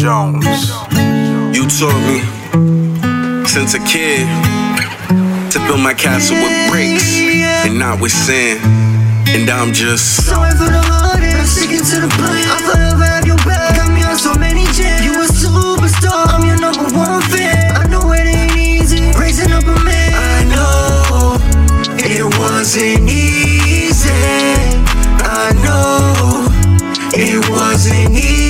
Jones. You taught me since a kid to build my castle with bricks and not with sand. And I'm just Sorry for the heart and I'm sticking to the plan. I'll forever have your back. Got me on so many jams. You a superstar, I'm your number one fan. I know it ain't easy raising up a man. I know it wasn't easy. I know it wasn't easy to raise a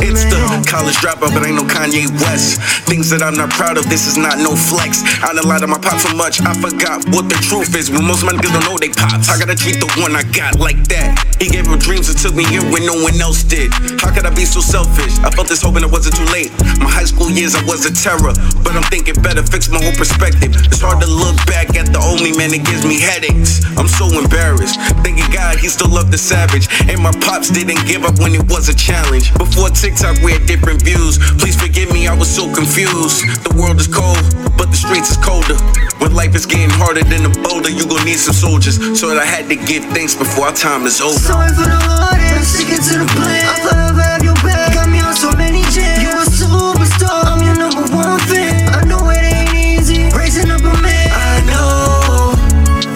It's the college dropout, but ain't no Kanye West. Things that I'm not proud of, this is not no flex. I done lied to my pop so much, I forgot what the truth is. When most of my niggas don't know they pops, I gotta treat the one I got like that. He gave him dreams and took me in when no one else did. How could I be so selfish? I felt this hoping it wasn't too late. My high school years, I was a terror, but I'm thinking better, fix my whole perspective. It's hard to look back at the me, man, it gives me headaches. I'm so embarrassed, thinking he still loved the savage. And my pops didn't give up when it was a challenge. Before TikTok, we had different views. Please forgive me, I was so confused. The world is cold, but the streets is colder. When life is getting harder than a boulder, you gon' need some soldiers. So I had to give thanks before our time is over. Sorry for the and I'm sticking to the plan. I'll forever have your back. Got me on so many jams. You a superstar, I'm your number one fan. I know it ain't easy raising up a man. I know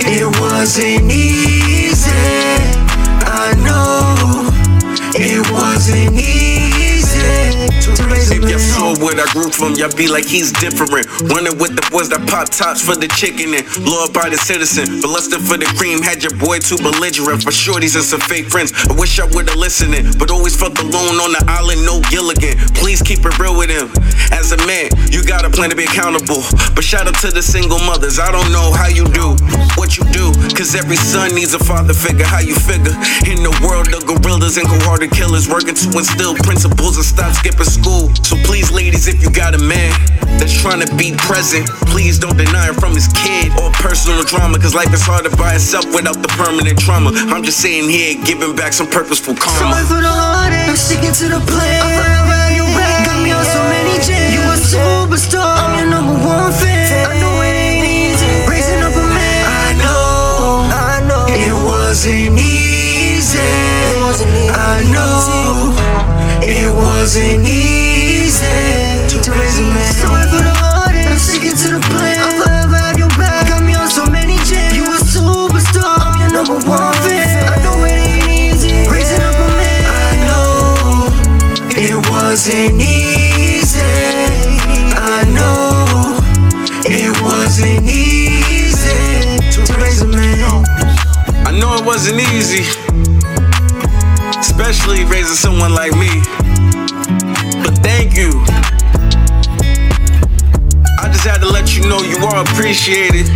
it wasn't easy. Where I grew from, y'all be like he's different. Running with the boys that pop tops for the chicken and law abiding citizen. But lusting for the cream had your boy too belligerent. For shorties and some fake friends. I wish I would've listened, but always felt alone on the island, no Gilligan. Please keep it real with him. As a man, you gotta plan to be accountable. But shout out to the single mothers. I don't know how you do what you do. Cause every son needs a father figure. How you figure? In the world of gorillas and cold-hearted killers, working to instill principles and stop skipping school. So please, ladies, if you got a man that's trying to be present, please don't deny it from his kid or personal drama. Cause life is harder by itself without the permanent trauma. I'm just saying here, giving back some purposeful karma. for the heart and I'm sticking to the plan. Forever have your back. Got me on so many jams. You a superstar, I'm your number one fan. I know it ain't easy raising up a man. I know, I know it wasn't easy. It wasn't easy. I know it wasn't easy wasn't I know it wasn't easy. I know it wasn't easy to raise a man. I know it wasn't easy, especially raising someone like me. But thank you. I just had to let you know you are appreciated.